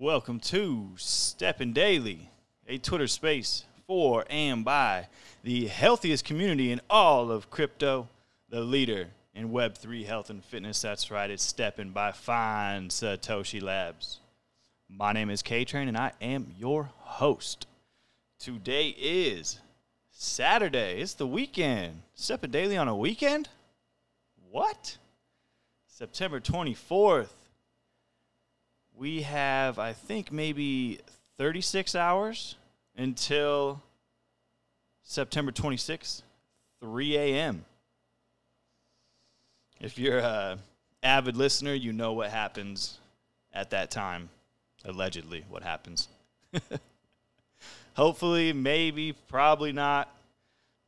Welcome to STEPN Daily, a Twitter space for and by the healthiest community in all of crypto, the leader in Web3 health and fitness. That's right, it's STEPN by Find Satoshi Labs. My name is K Train and I am your host. Today is Saturday. It's the weekend. STEPN Daily on a weekend? What? September 24th we have, I think, maybe 36 hours until September 26th, 3 a.m. If you're a avid listener, you know what happens at that time. Allegedly, what happens. Hopefully, maybe, probably not.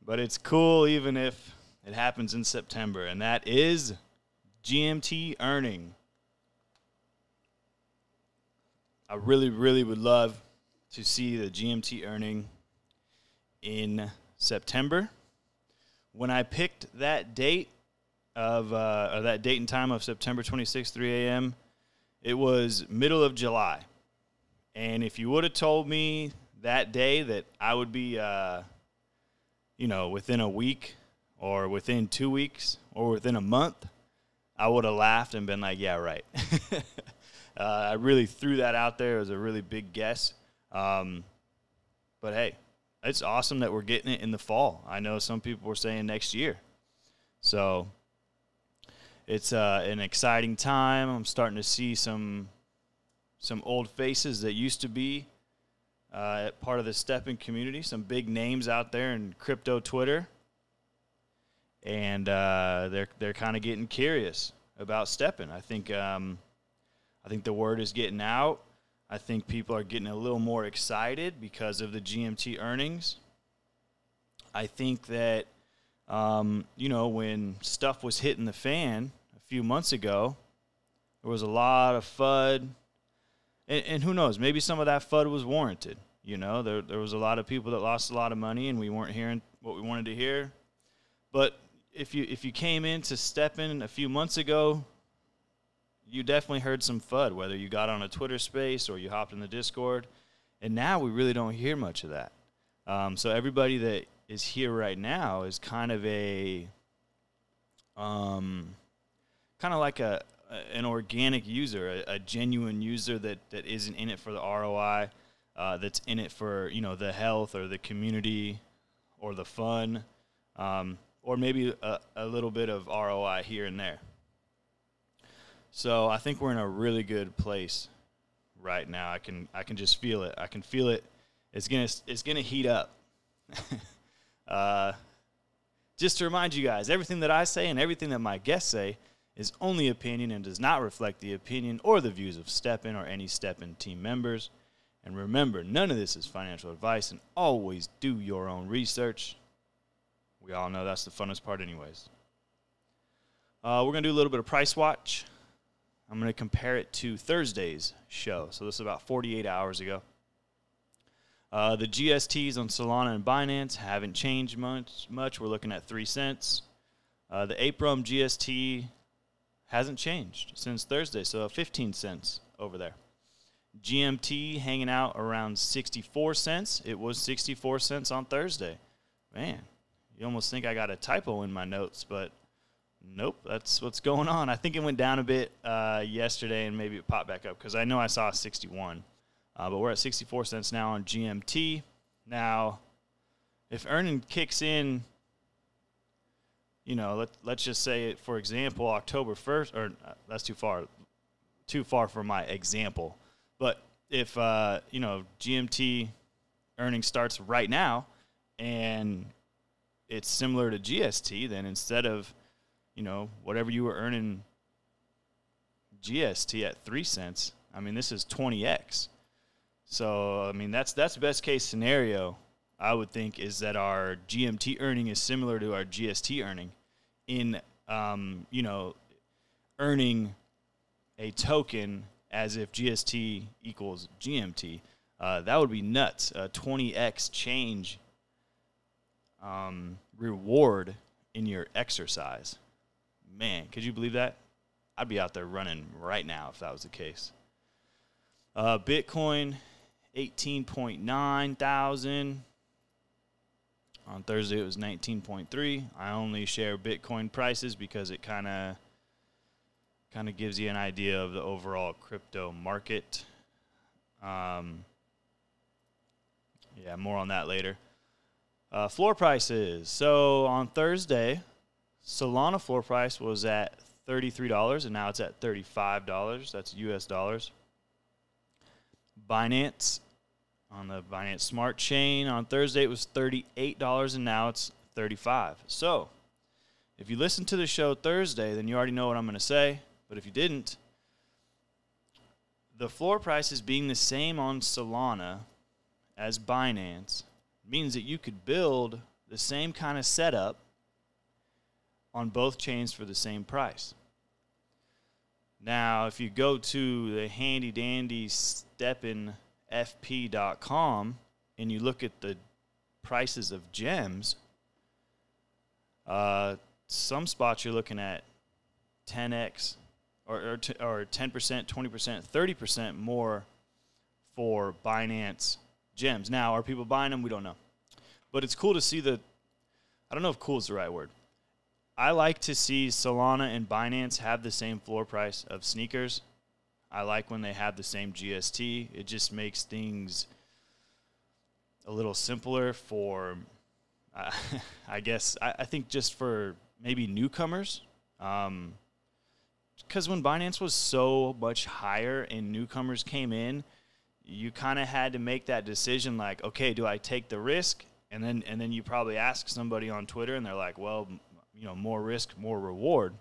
But it's cool even if it happens in September, and that is GMT earning. I really, really would love to see the GMT earning in September. When I picked that date of uh, or that date and time of September 26, 3 a.m., it was middle of July. And if you would have told me that day that I would be, uh, you know, within a week or within two weeks or within a month, I would have laughed and been like, yeah, right. Uh, I really threw that out there. It was a really big guess. Um, but hey, it's awesome that we're getting it in the fall. I know some people were saying next year. So it's uh, an exciting time. I'm starting to see some some old faces that used to be uh, part of the STEPN community. Some big names out there in crypto Twitter, and uh, they're they're kind of getting curious about STEPN. I think um, I think the word is getting out. I think people are getting a little more excited because of the GMT earnings. I think that, um, you know, when stuff was hitting the fan a few months ago, there was a lot of FUD. And, and who knows, maybe some of that FUD was warranted. You know, there, there was a lot of people that lost a lot of money and we weren't hearing what we wanted to hear. But if you if you came in to STEPN a few months ago, you definitely heard some FUD, whether you got on a Twitter space or you hopped in the Discord. And now we really don't hear much of that. Um, so everybody that is here right now is kind of a, um, kind of like a, an organic user, a, a, genuine user that, that isn't in it for the ROI, uh, that's in it for you know the health or the community or the fun, um, or maybe a, a little bit of ROI here and there. So I think we're in a really good place right now. I can I can just feel it. I can feel it. It's gonna it's gonna heat up. uh, just to remind you guys, everything that I say and everything that my guests say is only opinion and does not reflect the opinion or the views of STEPN or any STEPN team members. And remember, none of this is financial advice, and always do your own research. We all know that's the funnest part, anyways. Uh, we're to do a little bit of price watch. I'm going to compare it to Thursday's show. So this is about 48 hours ago. Uh, the GSTs on Solana and Binance haven't changed much. Much. We're looking at three cents. Uh, the Ape Realm GST hasn't changed since Thursday, so 15 cents over there. GMT hanging out around 64 cents. It was 64 cents on Thursday. Man, you almost think I got a typo in my notes, but Nope, that's what's going on. I think it went down a bit uh, yesterday, and maybe it popped back up because I know I saw 61, uh, but we're at 64 cents now on GMT. Now, if earning kicks in, you know, let let's just say for example, October 1st, or uh, that's too far, too far for my example. But if uh, you know GMT earning starts right now, and it's similar to GST, then instead of you know, whatever you were earning GST at three cents, I mean, this is 20x. So, I mean, that's that's best case scenario. I would think is that our GMT earning is similar to our GST earning, in um, you know, earning a token as if GST equals GMT. Uh, that would be nuts. A 20x change um, reward in your exercise man, could you believe that? I'd be out there running right now if that was the case. Uh, Bitcoin, 18.9 thousand. On Thursday, it was 19.3. I only share Bitcoin prices because it kind of kind of gives you an idea of the overall crypto market. Um, yeah, more on that later. Uh, floor prices. So on Thursday, Solana floor price was at $33 and now it's at $35. That's US dollars. Binance on the Binance Smart Chain on Thursday it was $38 and now it's 35. So, if you listened to the show Thursday, then you already know what I'm going to say, but if you didn't, the floor prices being the same on Solana as Binance means that you could build the same kind of setup on both chains for the same price. Now, if you go to the handy dandy steppenfp.com and you look at the prices of gems, uh, some spots you're looking at 10x or, or, or 10%, 20%, 30% more for Binance gems. Now, are people buying them? We don't know. But it's cool to see the, I don't know if cool is the right word. I like to see Solana and Binance have the same floor price of sneakers. I like when they have the same GST. It just makes things a little simpler for, uh, I guess, I, I, think just for maybe newcomers. Because um, when Binance was so much higher and newcomers came in, you kind of had to make that decision like, okay, do I take the risk? And then, and then you probably ask somebody on Twitter and they're like, well, you know more risk, more reward.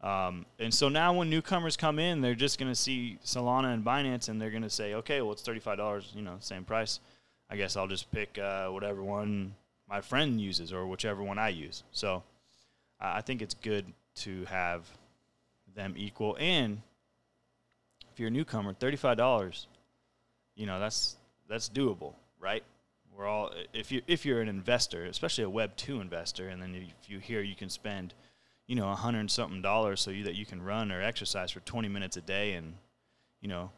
Um, and so now when newcomers come in, they're just going to see Solana and Binance, and they're going to say, okay, well it's thirty five dollars, you know, same price. I guess I'll just pick uh, whatever one my friend uses or whichever one I use. So I think it's good to have them equal. And if you're a newcomer, thirty five dollars, you know that's that's doable, right? We're all if you if you're an investor, especially a Web two investor, and then if you hear you can spend, you know, a hundred something dollars so you, that you can run or exercise for 20 minutes a day and, you know,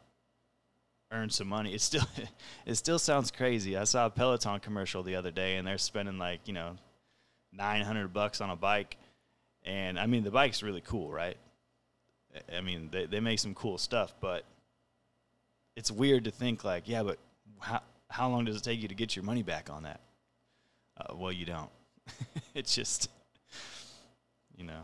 earn some money. It still it still sounds crazy. I saw a Peloton commercial the other day, and they're spending like you know, 900 bucks on a bike, and I mean the bike's really cool, right? I mean they they make some cool stuff, but it's weird to think like, yeah, but how how long does it take you to get your money back on that? Uh, well, you don't. it's just, you know,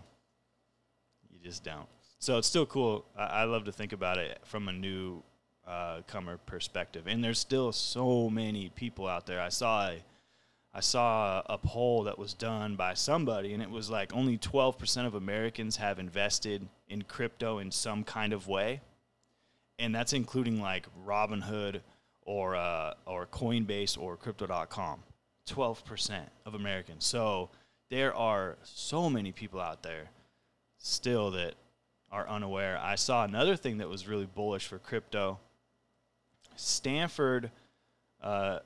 you just don't. So it's still cool. I, I love to think about it from a new uh, comer perspective. And there's still so many people out there. I saw a, I saw a poll that was done by somebody, and it was like only 12% of Americans have invested in crypto in some kind of way, and that's including like Robinhood, or uh, or Coinbase or Crypto.com. Twelve percent of Americans. So there are so many people out there still that are unaware. I saw another thing that was really bullish for crypto. Stanford uh,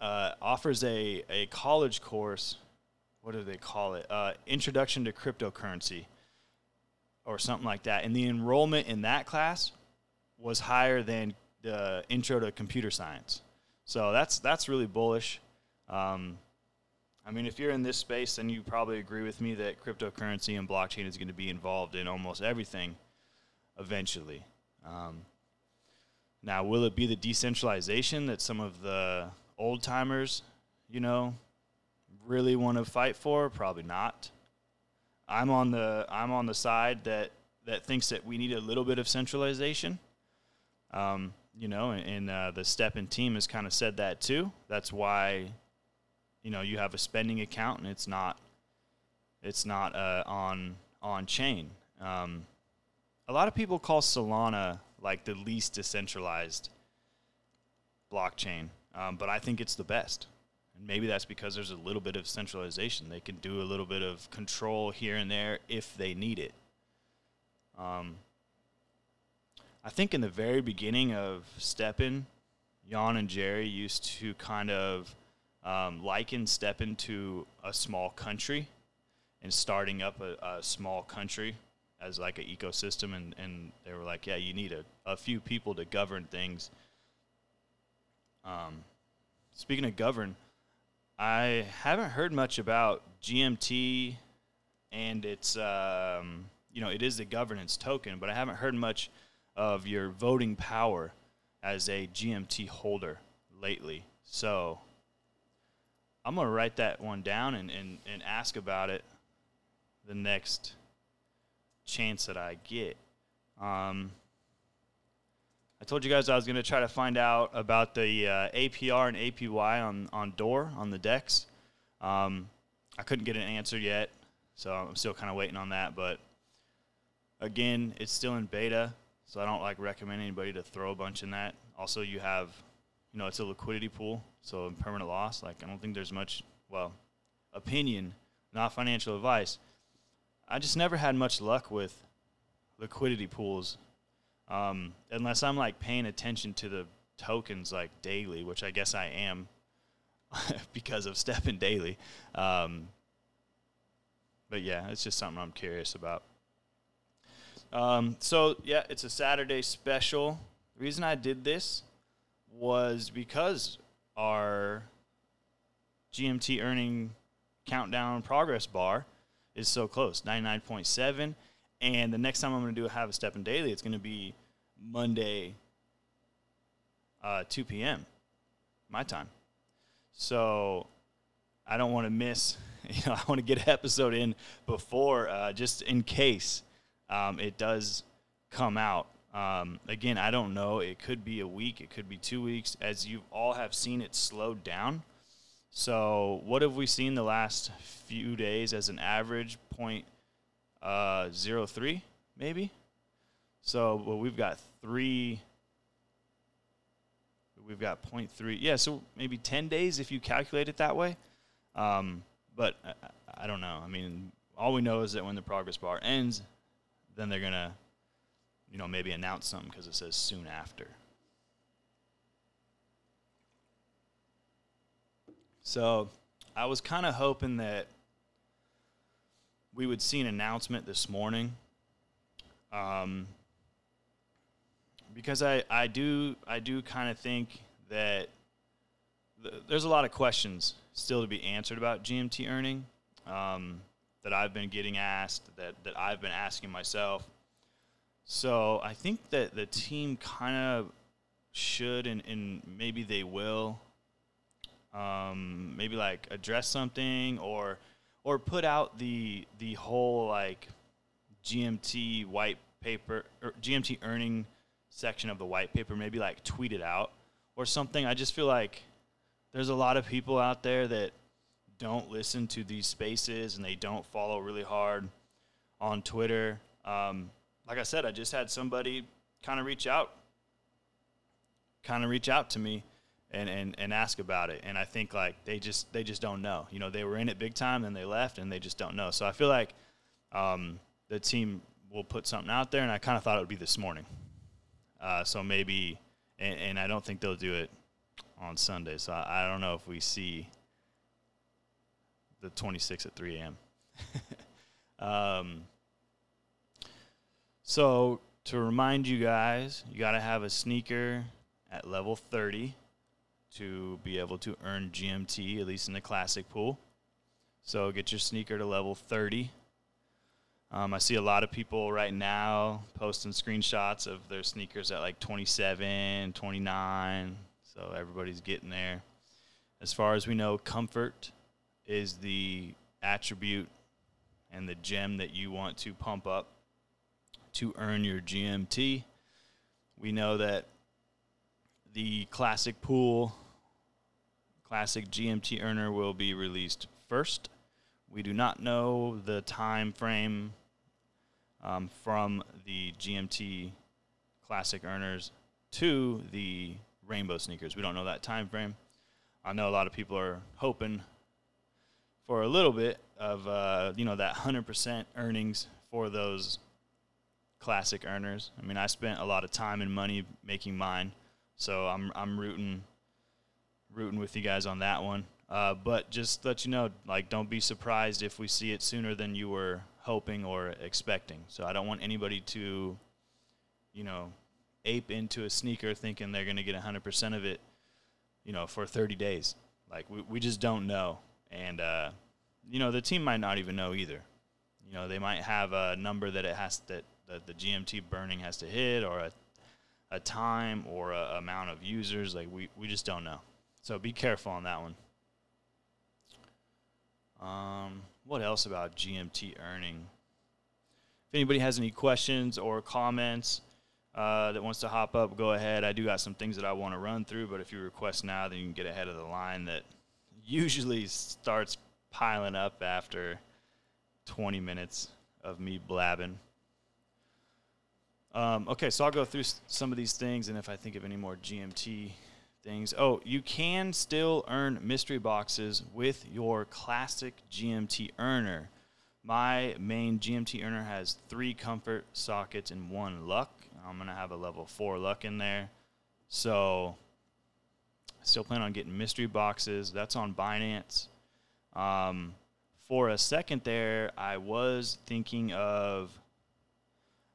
uh, offers a, a college course. What do they call it? Uh, Introduction to Cryptocurrency or something like that. And the enrollment in that class was higher than the intro to computer science. So that's that's really bullish. Um, I mean, if you're in this space, then you probably agree with me that cryptocurrency and blockchain is going to be involved in almost everything eventually. Um, now, will it be the decentralization that some of the old timers, you know, really want to fight for? Probably not. I'm on the I'm on the side that that thinks that we need a little bit of centralization. Um, you know, and, and uh, the STEPN team has kind of said that too. That's why, you know, you have a spending account and it's not, it's not uh, on on chain. Um, a lot of people call Solana like the least decentralized blockchain, um, but I think it's the best. And maybe that's because there's a little bit of centralization. They can do a little bit of control here and there if they need it. Um, I think in the very beginning of STEPN, Yawn and Jerry used to kind of um, liken STEPN to a small country and starting up a, a small country as like an ecosystem, and, and they were like, yeah, you need a, a few people to govern things. Um, speaking of govern, I haven't heard much about GMT and its, um, you know, it is the governance token, but I haven't heard much of your voting power as a GMT holder lately. So I'm going to write that one down and, and, and ask about it the next chance that I get. Um, I told you guys I was going to try to find out about the uh, APR and APY on, on Dooar, on the DEX. Um, I couldn't get an answer yet, so I'm still kind of waiting on that. But again, it's still in beta, so I don't like recommend anybody to throw a bunch in that. Also, you have, you know, it's a liquidity pool, so impermanent loss, like I don't think there's much, well, opinion, not financial advice. I just never had much luck with liquidity pools um, unless I'm like paying attention to the tokens like daily, which I guess I am because of STEPN daily. Um, but yeah, it's just something I'm curious about. Um, so yeah, it's a Saturday special. The reason I did this was because our GMT earning countdown progress bar is so close 99.7 and the next time i'm going to do a have a STEPN daily it's going to be monday uh, 2 p.m my time so i don't want to miss you know i want to get an episode in before uh, just in case um, it does come out um, again i don't know it could be a week it could be two weeks as you all have seen it slowed down so what have we seen the last few days as an average point uh, zero three maybe? So well, we've got three. We've got point three. Yeah, so maybe ten days if you calculate it that way. Um, but I, I don't know. I mean, all we know is that when the progress bar ends, then they're gonna, you know, maybe announce something because it says soon after. So I was kind of hoping that we would see an announcement this morning. Um, because I, I do I do kind of think that th- there's a lot of questions still to be answered about GMT earning um, that I've been getting asked that, that I've been asking myself. So I think that the team kind of should and, and maybe they will um, maybe like address something or or put out the the whole like GMT white paper or GMT earning section of the white paper maybe like tweet it out or something I just feel like there's a lot of people out there that don't listen to these spaces and they don't follow really hard on Twitter um, like I said I just had somebody kind of reach out kind of reach out to me and, and, and ask about it. And I think like they just they just don't know. You know, they were in it big time, then they left, and they just don't know. So I feel like um, the team will put something out there, and I kind of thought it would be this morning. Uh, so maybe, and, and, I don't think they'll do it on Sunday. So I, I don't know if we see the 26 at 3 a.m. um, so to remind you guys, you got to have a sneaker at level 30 to be able to earn GMT, at least in the classic pool. So get your sneaker to level 30. Um, I see a lot of people right now posting screenshots of their sneakers at like 27, 29. So everybody's getting there. As far as we know, comfort is the attribute and the gem that you want to pump up to earn your GMT. We know that the classic pool Classic GMT Earner will be released first. We do not know the time frame um, from the GMT Classic Earners to the Rainbow sneakers. We don't know that time frame. I know a lot of people are hoping for a little bit of uh, you know that 100% earnings for those classic earners. I mean, I spent a lot of time and money making mine, so I'm I'm rooting rooting with you guys on that one. Uh, but just let you know, like, don't be surprised if we see it sooner than you were hoping or expecting. So I don't want anybody to, you know, ape into a sneaker thinking they're going to get 100% of it, you know, for 30 days. Like, we, we just don't know. And, uh, you know, the team might not even know either. You know, they might have a number that it has that, that the GMT burning has to hit or a, a time or a amount of users. Like, we, we just don't know. So be careful on that one. Um, what else about GMT earning? If anybody has any questions or comments uh, that wants to hop up, go ahead. I do got some things that I want to run through, but if you request now, then you can get ahead of the line that usually starts piling up after 20 minutes of me blabbing. Um, okay, so I'll go through some of these things, and if I think of any more GMT things. Oh, you can still earn mystery boxes with your classic GMT earner. My main GMT earner has three comfort sockets and one luck. I'm going to have a level four luck in there. So, still plan on getting mystery boxes. That's on Binance. Um, for a second there, I was thinking of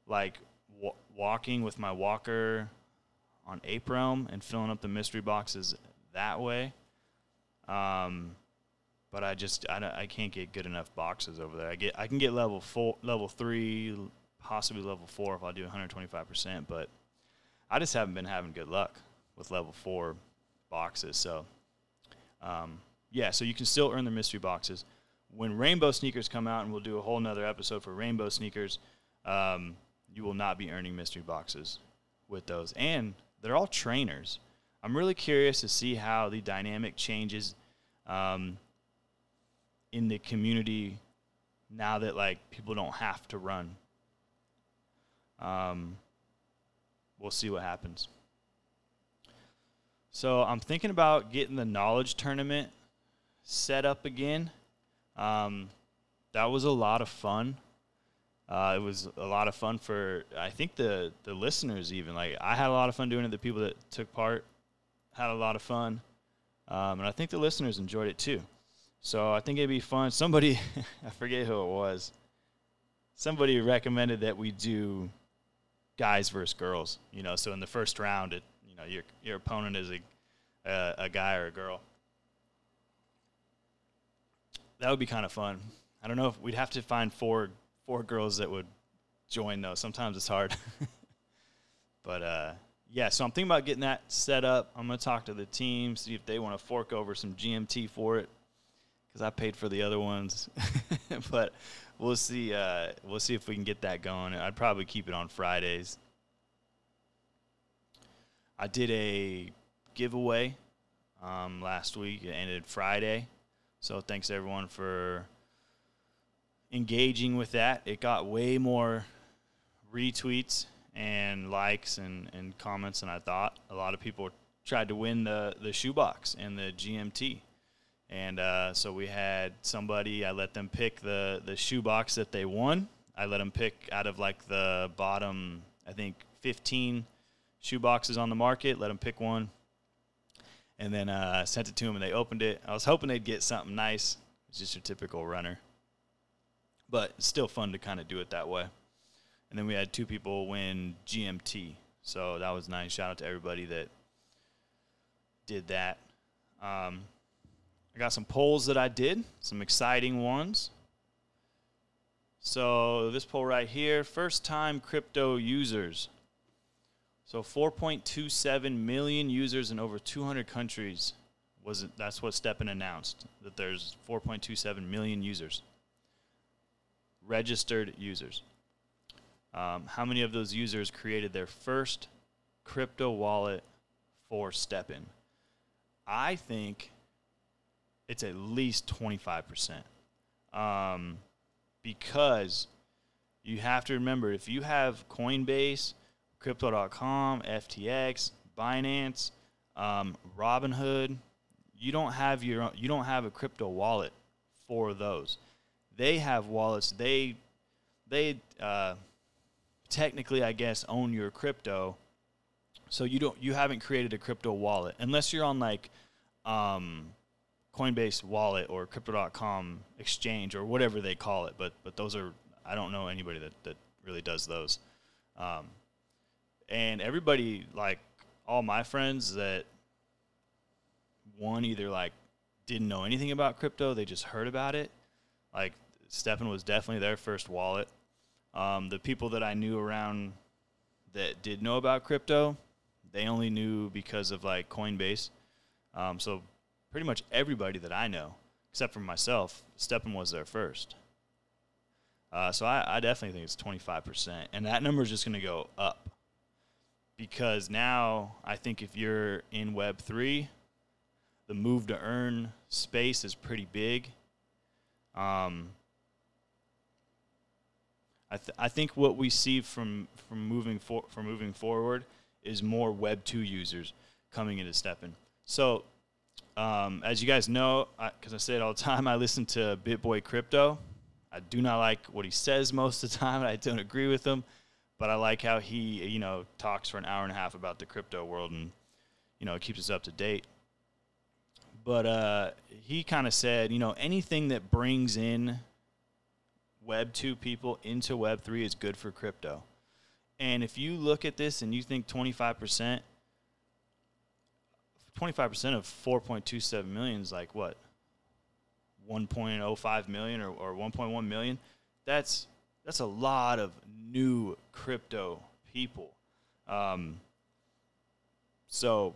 like w- walking with my walker on Ape Realm and filling up the mystery boxes that way. Um, but I just I, I can't get good enough boxes over there. I get I can get level four, level three, possibly level four if I do 125 percent. But I just haven't been having good luck with level four boxes. So um, yeah, so you can still earn the mystery boxes. When rainbow sneakers come out, and we'll do a whole nother episode for rainbow sneakers, um, you will not be earning mystery boxes with those. And they're all trainers. I'm really curious to see how the dynamic changes um, in the community now that like people don't have to run. Um, we'll see what happens. So I'm thinking about getting the knowledge tournament set up again. Um, that was a lot of fun. Uh, it was a lot of fun for I think the the listeners even like I had a lot of fun doing it. The people that took part had a lot of fun, um, and I think the listeners enjoyed it too. So I think it'd be fun. Somebody I forget who it was. Somebody recommended that we do guys versus girls. You know, so in the first round, it know your your opponent is a a, a guy or a girl. That would be kind of fun. I don't know if we'd have to find four four girls that would join though. Sometimes it's hard. but uh, yeah, so I'm thinking about getting that set up. I'm gonna talk to the team, see if they want to fork over some GMT for it, because I paid for the other ones. but we'll see. Uh, we'll see if we can get that going. I'd probably keep it on Fridays. I did a giveaway um, last week. It ended Friday, so thanks everyone for engaging with that. It got way more retweets and likes and, and comments than I thought. A lot of people tried to win the, the shoebox and the GMT. And uh, so we had somebody, I let them pick the, the shoebox that they won. I let them pick out of like the bottom, I think, 15 shoeboxes on the market, let them pick one. And then uh, sent it to them and they opened it. I was hoping they'd get something nice. It's just your typical runner but it's still fun to kind of do it that way. And then we had two people win GMT, so that was nice. Shout out to everybody that did that. Um, I got some polls that I did, some exciting ones. So this poll right here, first time crypto users. So 4.27 million users in over 200 countries was that's what STEPN announced that there's 4.27 million users registered users. Um, how many of those users created their first crypto wallet for STEPN? I think it's at least 25%. Um, because you have to remember if you have Coinbase, Crypto.com, FTX, Binance, um, Robinhood, you don't have your own, you don't have a crypto wallet for those they have wallets. They they uh, technically, I guess, own your crypto. So you don't you haven't created a crypto wallet unless you're on like um, Coinbase wallet or crypto.com exchange or whatever they call it. But but those are I don't know anybody that, that really does those. Um, and everybody like all my friends that one either like didn't know anything about crypto, they just heard about it. Like STEPN was definitely their first wallet. Um, the people that I knew around that did know about crypto, they only knew because of like Coinbase. Um, so pretty much everybody that I know, except for myself, STEPN was there first. Uh, so I, I definitely think it's 25%. And that number is just going to go up because now I think if you're in Web3, the move to earn space is pretty big. Um, I, th- I think what we see from from moving for- from moving forward is more Web two users coming into STEPN. So, um, as you guys know, because I, I, say it all the time, I listen to BitBoy Crypto. I do not like what he says most of the time. And I don't agree with him, but I like how he you know talks for an hour and a half about the crypto world and you know keeps us up to date. But uh, he kind of said, you know, anything that brings in Web 2 people into Web 3 is good for crypto. And if you look at this and you think 25%, 25% of 4.27 million is like what? 1.05 million or, or 1.1 million. That's that's a lot of new crypto people. Um, so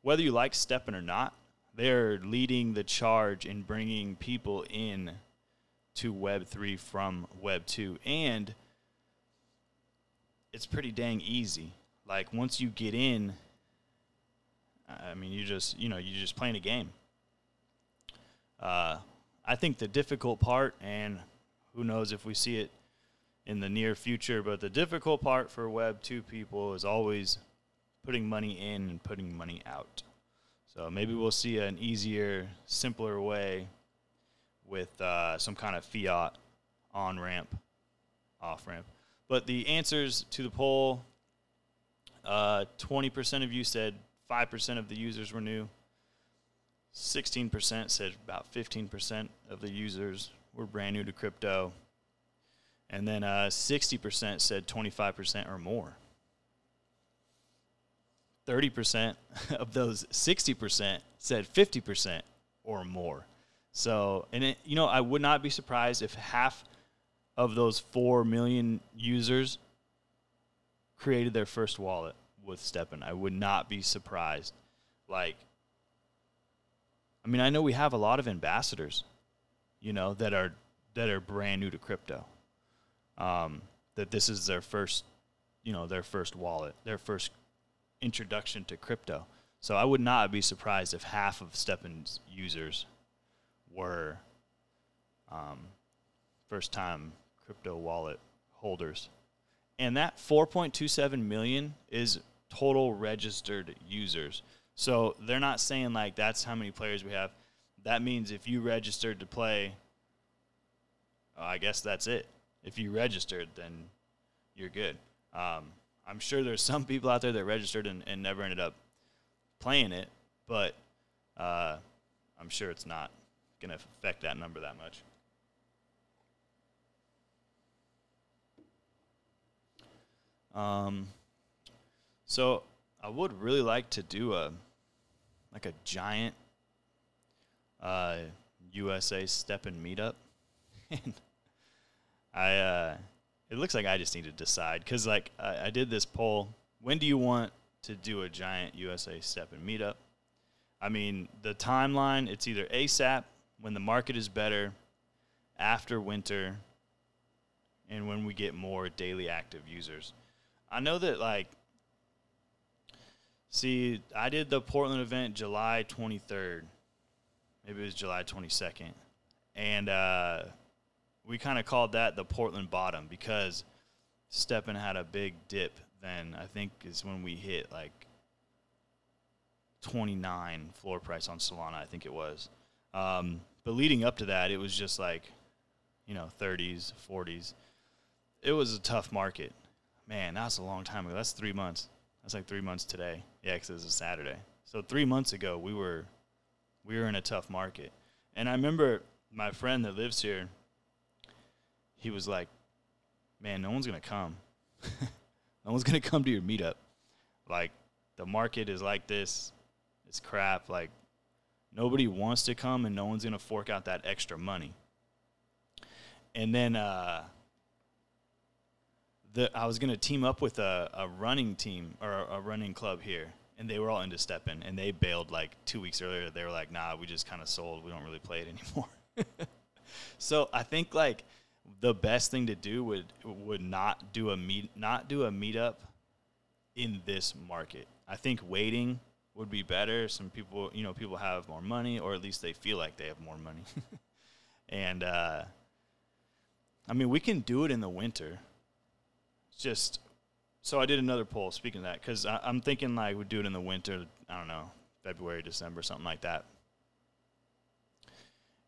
whether you like STEPN or not, they're leading the charge in bringing people in to Web 3 from Web 2. And it's pretty dang easy. Like once you get in, I mean, you just, you know, you're just playing a game. Uh, I think the difficult part, and who knows if we see it in the near future, but the difficult part for Web 2 people is always putting money in and putting money out. So maybe we'll see an easier, simpler way with uh, some kind of fiat on ramp, off ramp. But the answers to the poll uh, 20% of you said 5% of the users were new. 16% said about 15% of the users were brand new to crypto. And then uh, 60% said 25% or more. 30% of those 60% said 50% or more. So, and it, you know, I would not be surprised if half of those 4 million users created their first wallet with STEPN. I would not be surprised. Like, I mean, I know we have a lot of ambassadors, you know, that are that are brand new to crypto. Um, that this is their first, you know, their first wallet, their first introduction to crypto. So I would not be surprised if half of STEPN's users were um, first time crypto wallet holders. And that 4.27 million is total registered users. So they're not saying like that's how many players we have. That means if you registered to play, I guess that's it. If you registered, then you're good. Um, I'm sure there's some people out there that registered and, and never ended up playing it, but uh, I'm sure it's not going to affect that number that much. Um, so I would really like to do a like a giant uh, USA STEPN meetup, and I uh, it looks like I just need to decide because like I, I, did this poll. When do you want to do a giant USA STEPN meetup? I mean, the timeline. It's either ASAP when the market is better, after winter, and when we get more daily active users. I know that like. See, I did the Portland event July 23rd. Maybe it was July 22nd. And uh, we kind of called that the Portland bottom because STEPN had a big dip then. I think is when we hit like 29 floor price on Solana, I think it was. Um, but leading up to that, it was just like, you know, 30s, 40s. It was a tough market. Man, that's a long time ago. That's three months. That's like three months today. Yeah, because it was a Saturday. So three months ago, we were we were in a tough market. And I remember my friend that lives here, he was like, Man, no one's going to come. no one's going to come to your meetup. Like, the market is like this. It's crap. Like, nobody wants to come and no one's going to fork out that extra money. And then, uh, the, I was going to team up with a, a running team or a, a running club here and they were all into STEPN and they bailed like two weeks earlier they were like nah we just kind of sold we don't really play it anymore so i think like the best thing to do would would not do a meet not do a meetup in this market i think waiting would be better some people you know people have more money or at least they feel like they have more money and uh i mean we can do it in the winter it's just so I did another poll. Speaking of that, because I'm thinking like we'd do it in the winter. I don't know, February, December, something like that.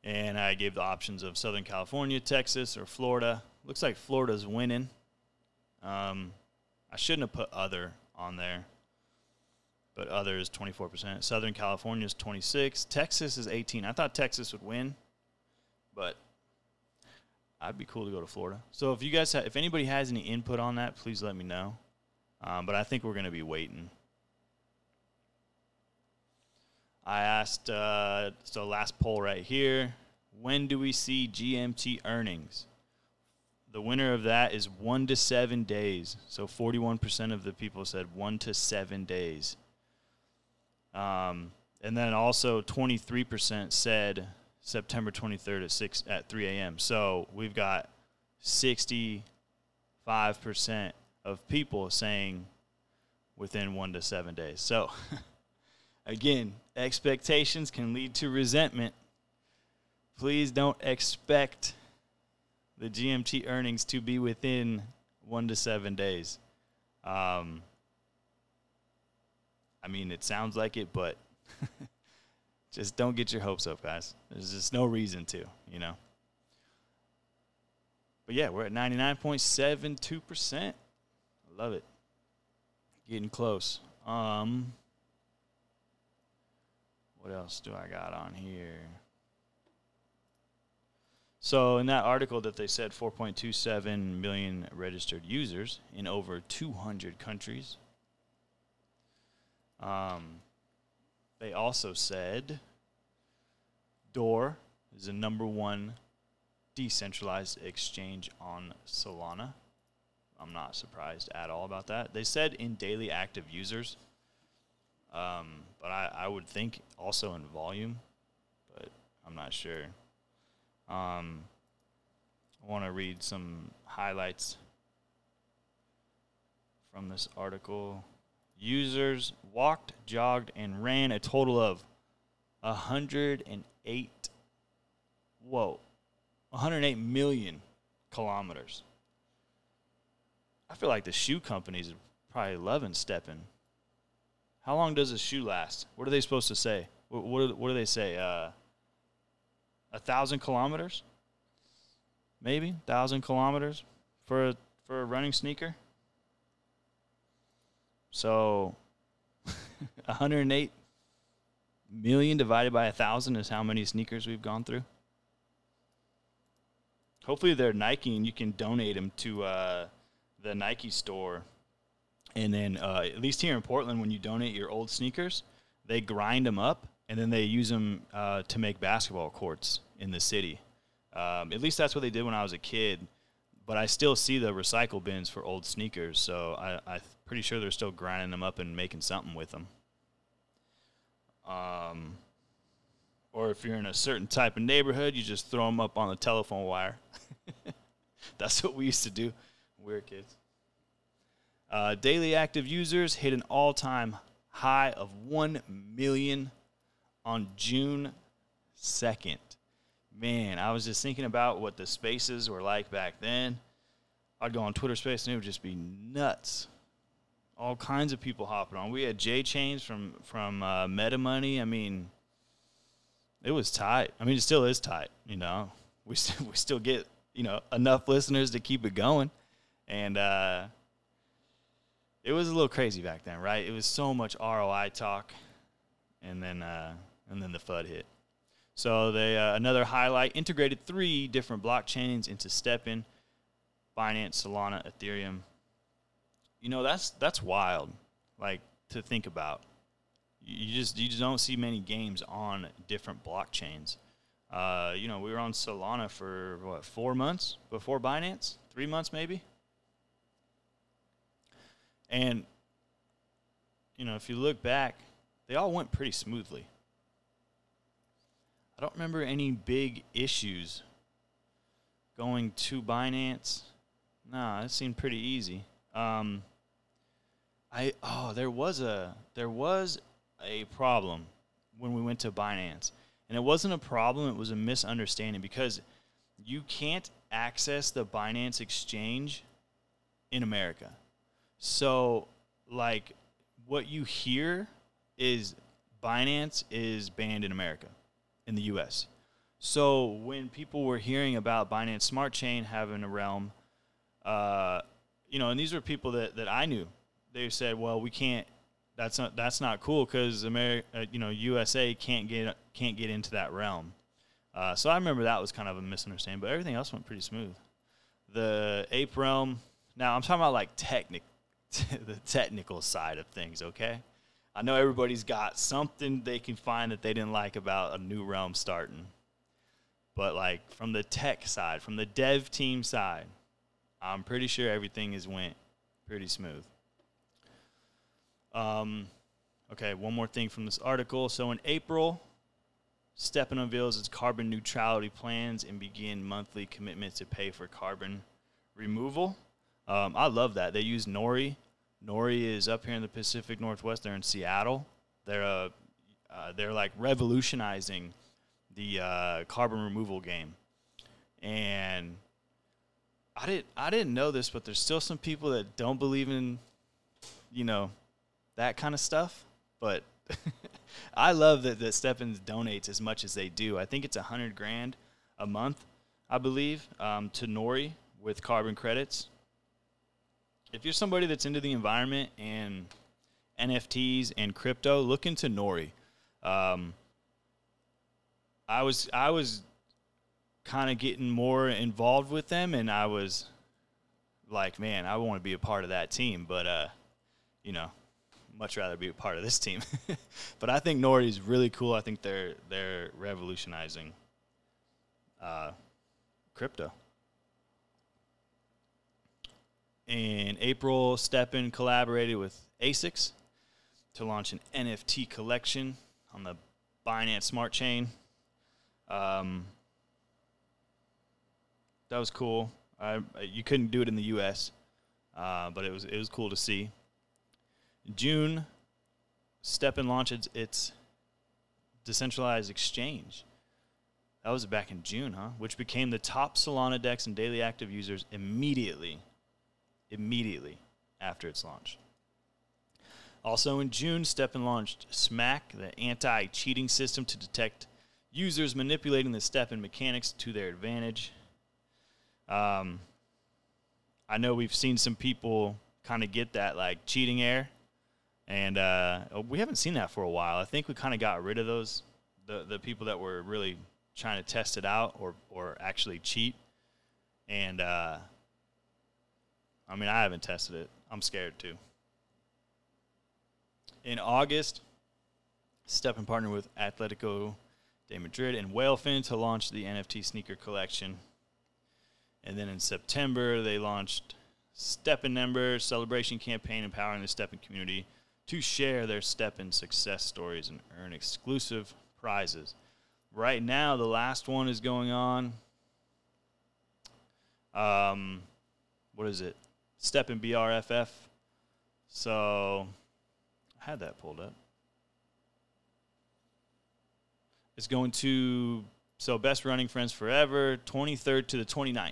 And I gave the options of Southern California, Texas, or Florida. Looks like Florida's winning. Um, I shouldn't have put other on there, but other is 24%. Southern California is 26. Texas is 18. I thought Texas would win, but I'd be cool to go to Florida. So if you guys, ha- if anybody has any input on that, please let me know. Um, but I think we're going to be waiting. I asked, uh, so last poll right here. When do we see GMT earnings? The winner of that is one to seven days. So 41% of the people said one to seven days. Um, and then also 23% said September 23rd at 6 at 3 a.m. So we've got 65% of people saying within 1 to 7 days. So again, expectations can lead to resentment. Please don't expect the GMT earnings to be within 1 to 7 days. Um, I mean, it sounds like it, but just don't get your hopes up, guys. There's just no reason to, you know. But yeah, we're at 99.72%. I love it. Getting close. Um what else do I got on here? So in that article that they said 4.27 million registered users in over 200 countries. Um, they also said Dooar is the number one decentralized exchange on Solana. I'm not surprised at all about that. They said in daily active users, um, I, would think also in volume, but I'm not sure. Um, I want to read some highlights from this article users walked, jogged, and ran a total of 108, whoa, 108 million kilometers. I feel like the shoe companies are probably loving STEPN. How long does a shoe last? What are they supposed to say? What, what, what do they say? Uh, a thousand kilometers? Maybe thousand kilometers for a, for a running sneaker. So, 108 million divided by a thousand is how many sneakers we've gone through. Hopefully, they're Nike and you can donate them to uh, the Nike store. And then, uh, at least here in Portland, when you donate your old sneakers, they grind them up and then they use them uh, to make basketball courts in the city. Um, at least that's what they did when I was a kid. But I still see the recycle bins for old sneakers, so I, I'm pretty sure they're still grinding them up and making something with them. Um, or if you're in a certain type of neighborhood, you just throw them up on the telephone wire. That's what we used to do we were kids. Uh, daily active users hit an all time high of 1 million on June 2nd. Man, I was just thinking about what the spaces were like back then. I'd go on Twitter Space and it would just be nuts. All kinds of people hopping on. We had J Chains from from uh, Meta Money. I mean, it was tight. I mean, it still is tight. You know, we still we still get you know enough listeners to keep it going, and uh, it was a little crazy back then, right? It was so much ROI talk, and then uh, and then the FUD hit. So they uh, another highlight integrated three different blockchains into STEPN, Binance, Solana, Ethereum. You know that's that's wild, like to think about. You just you just don't see many games on different blockchains. Uh, you know, we were on Solana for what four months before Binance, three months maybe. And you know, if you look back, they all went pretty smoothly. I don't remember any big issues going to Binance. Nah, it seemed pretty easy. Um, I oh, there was a there was a problem when we went to Binance, and it wasn't a problem; it was a misunderstanding because you can't access the Binance exchange in America. So, like, what you hear is Binance is banned in America, in the U.S. So when people were hearing about Binance Smart Chain having a realm, uh, you know, and these were people that, that I knew, they said, well, we can't. That's not that's not cool because America, uh, you know, USA can't get can't get into that realm. Uh, so I remember that was kind of a misunderstanding, but everything else went pretty smooth. The ape realm. Now I'm talking about like technic, the technical side of things. Okay, I know everybody's got something they can find that they didn't like about a new realm starting. But like from the tech side, from the dev team side, I'm pretty sure everything has went pretty smooth. Um, okay, one more thing from this article. So in April, STEPN unveils its carbon neutrality plans and begin monthly commitments to pay for carbon removal. Um, I love that. They use Nori. Nori is up here in the Pacific Northwest. They're in Seattle. They're uh, uh, they're like revolutionizing the uh, carbon removal game, and I didn't I didn't know this, but there's still some people that don't believe in, you know, that kind of stuff. But I love that that STEPN donates as much as they do. I think it's a hundred grand a month, I believe, um, to Nori with carbon credits. If you're somebody that's into the environment and NFTs and crypto, look into Nori. Um, I was I was kind of getting more involved with them, and I was like, man, I want to be a part of that team, but uh, you know, much rather be a part of this team. but I think Nori is really cool. I think they're they're revolutionizing uh, crypto. In April, STEPN collaborated with ASICS to launch an NFT collection on the Binance Smart Chain. Um, that was cool. I, you couldn't do it in the U.S., uh, but it was it was cool to see. June, STEPN launched its, its decentralized exchange. That was back in June, huh? Which became the top Solana DEX and daily active users immediately, immediately after its launch. Also in June, STEPN launched SMAC, the anti cheating system to detect users manipulating the STEPN mechanics to their advantage. Um, I know we've seen some people kind of get that like cheating air, and uh, we haven't seen that for a while. I think we kind of got rid of those the the people that were really trying to test it out or or actually cheat. And uh, I mean, I haven't tested it. I'm scared too. In August, STEPN partnered with Atletico de Madrid and Whalefin to launch the NFT sneaker collection. And then in September, they launched STEPNEMBER Celebration Campaign empowering the STEPN community to share their STEPN success stories and earn exclusive prizes. Right now, the last one is going on. Um, what is it? STEPN BRFF. So, I had that pulled up. It's going to so best running friends forever, 23rd to the 29th.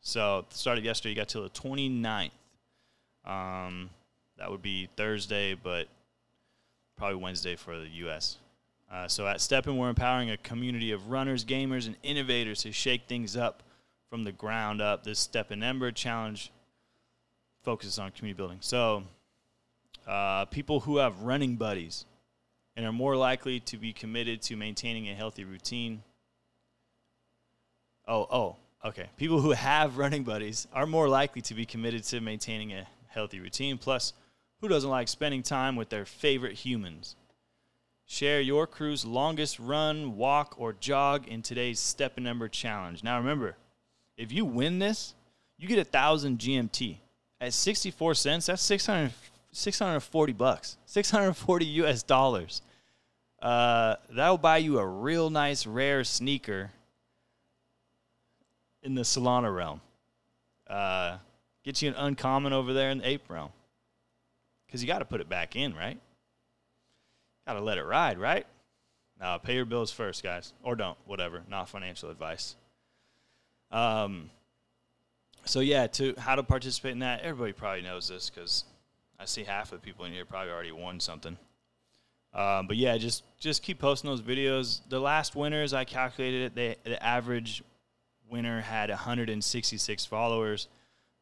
So started yesterday, you got till the 29th. Um, that would be Thursday, but probably Wednesday for the U.S. Uh, so at STEPN, we're empowering a community of runners, gamers, and innovators to shake things up from the ground up. This STEPNEMBER Challenge focuses on community building. So uh, people who have running buddies, and are more likely to be committed to maintaining a healthy routine. Oh, oh, okay. People who have running buddies are more likely to be committed to maintaining a healthy routine. Plus, who doesn't like spending time with their favorite humans? Share your crew's longest run, walk, or jog in today's STEPNEMBER challenge. Now, remember, if you win this, you get a thousand GMT at 64 cents. That's 600, 640 bucks, 640 US dollars. Uh, that'll buy you a real nice rare sneaker in the Solana realm. Uh, get you an uncommon over there in the ape realm. Because you got to put it back in, right? Got to let it ride, right? Now, pay your bills first, guys. Or don't, whatever. Not financial advice. Um, so, yeah, to how to participate in that, everybody probably knows this because I see half of the people in here probably already won something. Um, but yeah, just just keep posting those videos. The last winners, I calculated it. They, the average winner had 166 followers.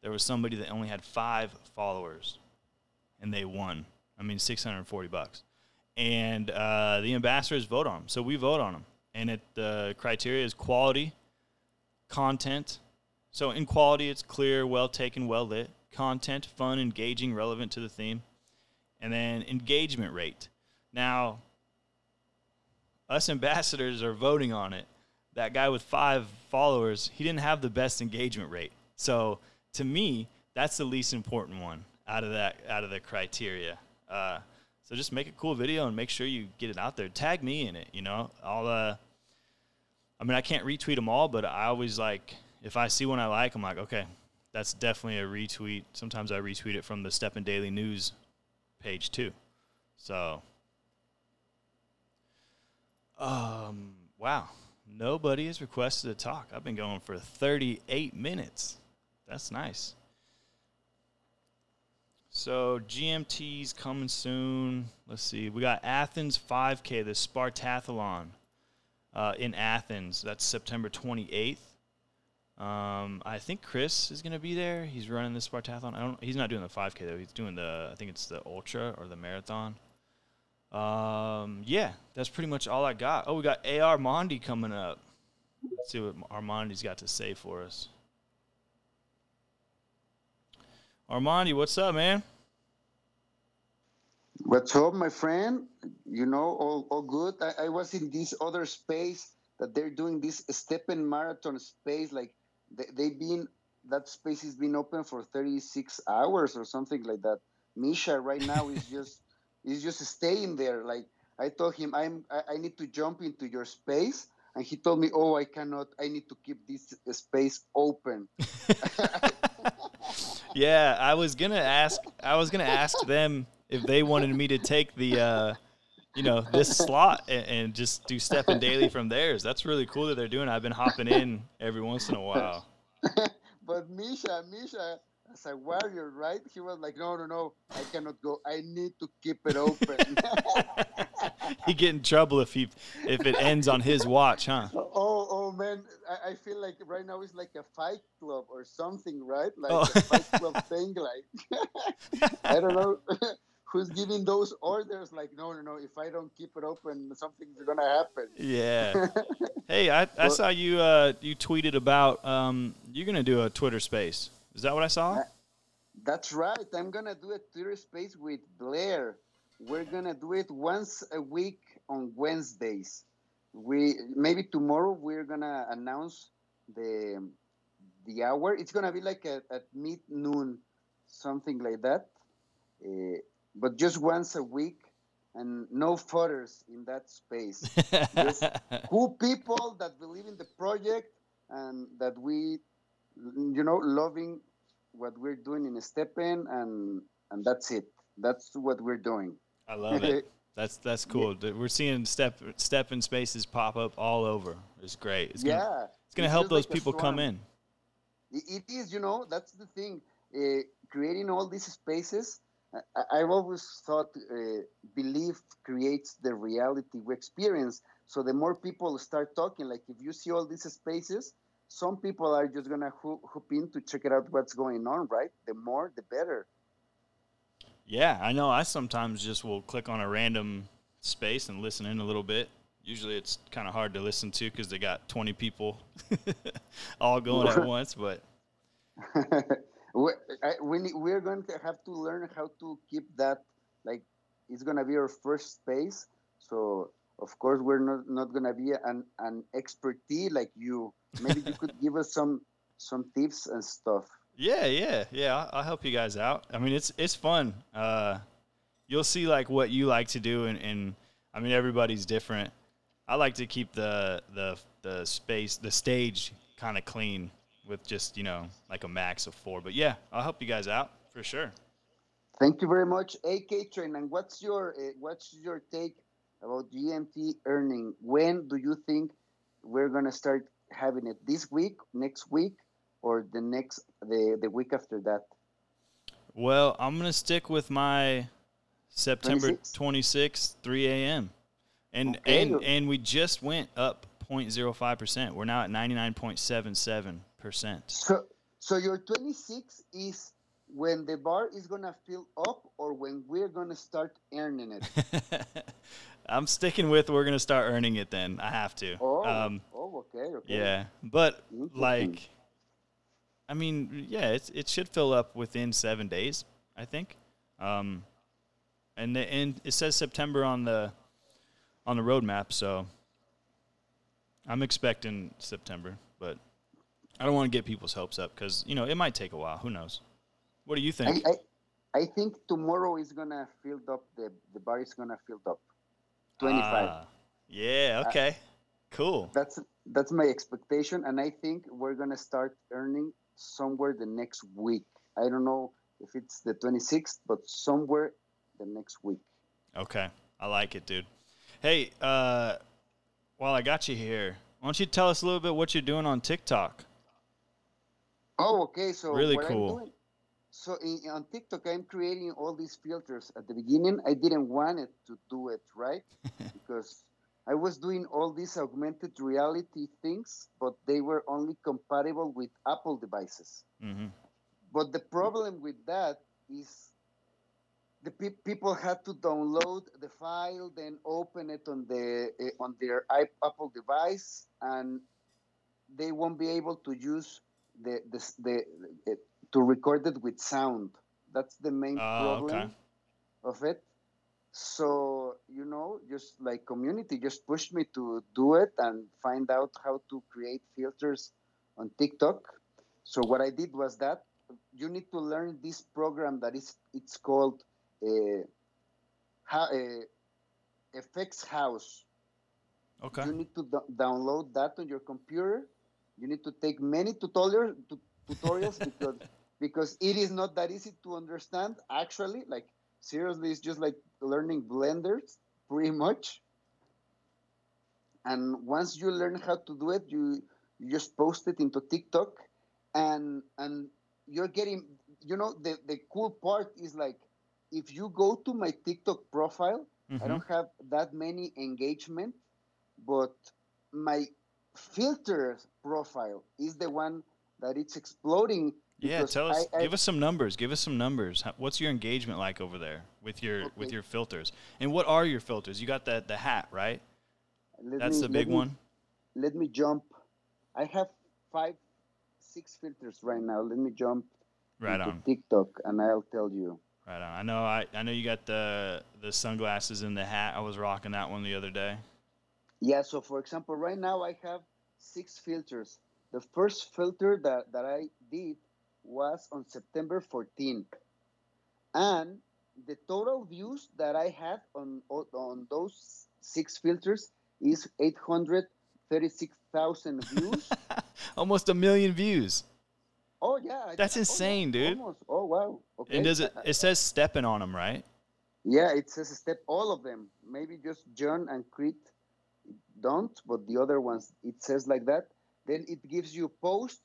There was somebody that only had five followers, and they won. I mean, 640 bucks. And uh, the ambassadors vote on them, so we vote on them. And it, the criteria is quality, content. So in quality, it's clear, well taken, well lit. Content, fun, engaging, relevant to the theme, and then engagement rate. Now, us ambassadors are voting on it. That guy with five followers, he didn't have the best engagement rate. So to me, that's the least important one out of that out of the criteria. Uh, so just make a cool video and make sure you get it out there. Tag me in it. You know, I'll. Uh, I mean, I can't retweet them all, but I always like if I see one I like, I'm like, okay, that's definitely a retweet. Sometimes I retweet it from the STEPN Daily News page too. So um, wow. Nobody has requested to talk. I've been going for 38 minutes. That's nice. So GMT's coming soon. Let's see. We got Athens 5K, the Spartathlon uh, in Athens. That's September 28th. Um, I think Chris is going to be there. He's running the Spartathlon. I don't. He's not doing the 5K though. He's doing the. I think it's the ultra or the marathon. Um, yeah, that's pretty much all I got. Oh, we got Armandi coming up. Let's see what Armandi's got to say for us. Armandi, what's up, man? What's up, my friend? You know, all, all good. I, I was in this other space that they're doing this STEPN marathon space. Like they, they've been, that space has been open for 36 hours or something like that. Misha right now is just is just staying there. Like I told him, I'm I, I need to jump into your space, and he told me, "Oh, I cannot. I need to keep this space open." yeah, I was gonna ask. I was gonna ask them if they wanted me to take the, uh, you know, this slot and, and, just do STEPN Daily from theirs. That's really cool that they're doing. I've been hopping in every once in a while. but Misha, Misha, as a warrior, right? He was like, no, no, no, I cannot go. I need to keep it open. he get in trouble if he if it ends on his watch, huh? Oh, oh man, I, I feel like right now it's like a fight club or something, right? Like oh. a fight club thing, like I don't know. Who's giving those orders? Like, no, no, no. If I don't keep it open, something's gonna happen. Yeah. hey, I, I well, saw you. Uh, you tweeted about um, you're gonna do a Twitter Space. Is that what I saw? Uh, that's right. I'm gonna do a Twitter space with Blair. We're gonna do it once a week on Wednesdays. We maybe tomorrow we're gonna announce the the hour. It's gonna be like at, at mid noon, something like that. Uh, but just once a week, and no photos in that space. just cool people that believe in the project and that we you know, loving what we're doing in STEPN, and and that's it. That's what we're doing. I love it. That's that's cool. Yeah. We're seeing step STEPN spaces pop up all over. It's great. It's gonna, yeah, it's gonna help those like people come in. It is, you know, that's the thing. Uh, creating all these spaces, I, have always thought uh, belief creates the reality we experience. So the more people start talking, like if you see all these spaces, some people are just gonna hoop, hoop in to check it out what's going on, right? The more, the better. Yeah, I know. I sometimes just will click on a random space and listen in a little bit. Usually it's kind of hard to listen to because they got 20 people all going at once, but we, I, we we're going to have to learn how to keep that like it's going to be our first space. So of course we're not, not going to be an, an expertise like you. Maybe you could give us some some tips and stuff. Yeah, yeah, yeah. I'll, I'll help you guys out. I mean, it's it's fun. Uh, you'll see like what you like to do, and, and I mean everybody's different. I like to keep the the the space, the stage kind of clean with just you know like a max of four. But yeah, I'll help you guys out for sure. Thank you very much, AK Train. And what's your uh, what's your take about GMT earning? When do you think we're gonna start having it? This week, next week, or the next the the week after that? Well, I'm gonna stick with my September 26th, 26th 3 a.m. And okay. and and we just went up 0.05 percent. We're now at 99.77 percent. So so your 26 is when the bar is gonna fill up or when we're gonna start earning it? I'm sticking with we're gonna start earning it. Then I have to. Oh, um, oh okay, okay. Yeah, but like, I mean, yeah, it's, it should fill up within seven days, I think. Um, and the, and it says September on the on the roadmap, so I'm expecting September, I don't want to get people's hopes up because you know it might take a while. Who knows? What do you think? I, I, I think tomorrow is gonna fill up. The the bar is gonna fill up. Twenty five. Uh, yeah. Okay. Uh, cool. That's that's my expectation, and I think we're gonna start earning somewhere the next week. I don't know if it's the 26th, but somewhere the next week. Okay, I like it, dude. Hey, uh, while I got you here, why don't you tell us a little bit what you're doing on TikTok? Oh, okay. So really cool so in, on TikTok, I'm creating all these filters. At the beginning, I didn't want it to do it right because I was doing all these augmented reality things, but they were only compatible with Apple devices. Mm-hmm. But the problem with that is the pe- people had to download the file, then open it on the uh, on their Apple device, and they won't be able to use the the, the, the to record it with sound. That's the main uh, problem okay. of it. So, you know, just like community just pushed me to do it and find out how to create filters on TikTok. So what I did was that you need to learn this program that is it's called uh, uh, Effect House. Okay. You need to download that on your computer. You need to take many tutorials tutorials because because it is not that easy to understand actually like seriously it's just like learning blenders pretty much and once you learn how to do it you, you just post it into tiktok and and you're getting you know the, the cool part is like if you go to my tiktok profile mm-hmm. i don't have that many engagement but my filter profile is the one that it's exploding yeah, tell us. I, I, give us some numbers. Give us some numbers. What's your engagement like over there with your okay. with your filters? And what are your filters? You got the the hat, right? Let That's me, the big me, one. Let me jump. I have five, six filters right now. Let me jump. Right on TikTok, and I'll tell you. Right on. I know. I, I know you got the the sunglasses and the hat. I was rocking that one the other day. Yeah. So for example, right now I have six filters. The first filter that, that I did was on September 14th. And the total views that I had on, on those six filters is 836,000 views. Almost a million views. Oh yeah, that's oh, insane, almost, dude. Almost. Oh wow. Okay. And does it? It says STEPN on them, right? Yeah, it says step all of them. Maybe just John and Crete don't, but the other ones it says like that. Then it gives you post,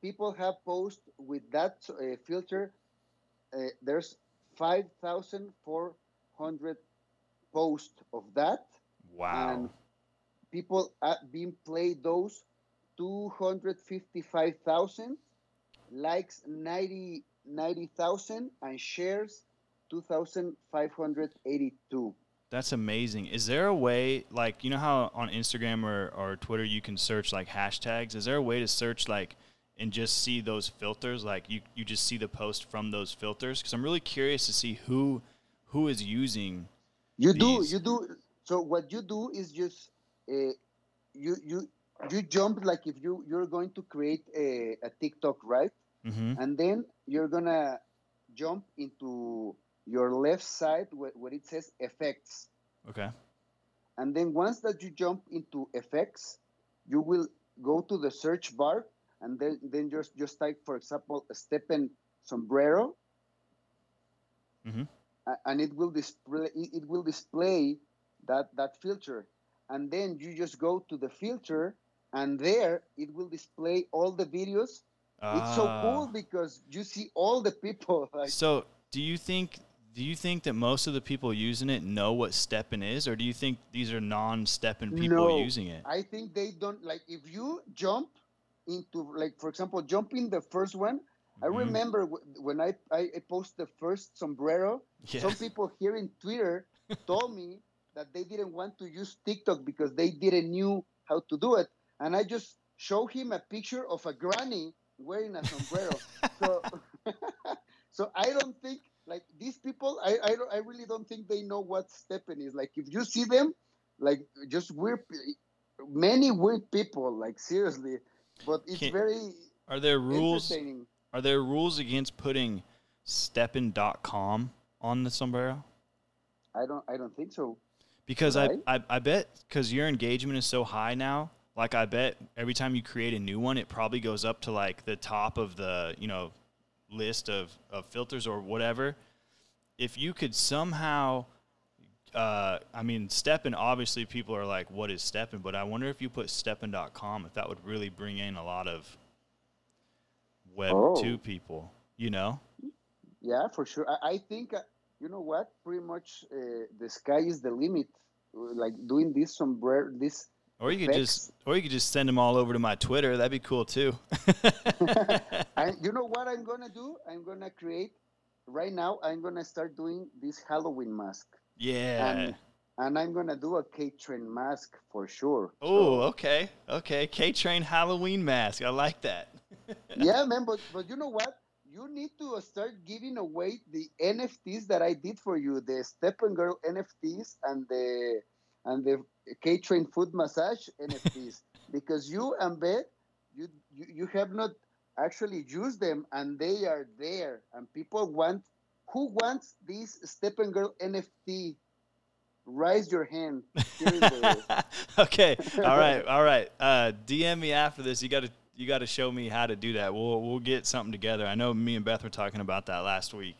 people have post with that uh, filter. Uh, there's 5,400 posts of that. Wow. And people have been played those 255,000, likes 90 90,000, and shares 2,582. That's amazing. Is there a way, like, you know how on Instagram or, or Twitter you can search like hashtags? Is there a way to search like and just see those filters? Like, you, you just see the post from those filters? Because I'm really curious to see who who is using. You do, you do. So what you do is just uh, you you you jump like if you you're going to create a, a TikTok, right? Mm-hmm. And then you're gonna jump into your left side where, where it says effects. Okay. And then once that you jump into effects, you will go to the search bar and then, then just, just type, for example, STEPN sombrero. Mhm. And it will display it will display that that filter. And then you just go to the filter and there it will display all the videos. It's so cool Ah. because you see all the people like So, do you think do you think that most of the people using it know what STEPN is, or do you think these are non-STEPN people No, using it? I think they don't like if you jump into like for example jumping the first one. I Mhm. remember w- when I, I I post the first sombrero. Yeah. Some people here in Twitter told me that they didn't want to use TikTok because they didn't knew how to do it, and I just show him a picture of a granny wearing a sombrero. so so I don't think like these people. I I, I really don't think they know what STEPN is. Like if you see them, like just weird, many weird people. Like seriously, but it's Can- very Are there rules? Are there rules against putting STEPN.com on the sombrero? I don't I don't think so. Because Right. I, I I bet because your engagement is so high now. Like I bet every time you create a new one, it probably goes up to like the top of the you know list of, of filters or whatever. If you could somehow, uh, I mean, STEPN. Obviously, people are like, "What is STEPN?" But I wonder if you put STEPN.com, if that would really bring in a lot of Web Oh. two people. You know? Yeah, for sure. I, I think uh, you know what? Pretty much uh, the sky is the limit. Like doing this sombrero, this. Or you could just, or you could just send them all over to my Twitter. That'd be cool too. I, you know what I'm gonna do? I'm gonna create. Right now, I'm gonna start doing this Halloween mask, yeah. and and I'm gonna do a K train mask for sure. Oh, okay, okay. K Train Halloween mask. I like that. yeah, man. But but you know what? You need to start giving away the NFTs that I did for you, the STEPN Girl NFTs and the and the K Train Foot Massage NFTs, because you and Beth, you, you you have not actually used them, and they are there, and people want. Who wants this STEPN Girl NFT? Raise your hand. Okay. All right. All right. Uh, DM me after this. You got to you got to show me how to do that. We'll we'll get something together. I know me and Beth were talking about that last week.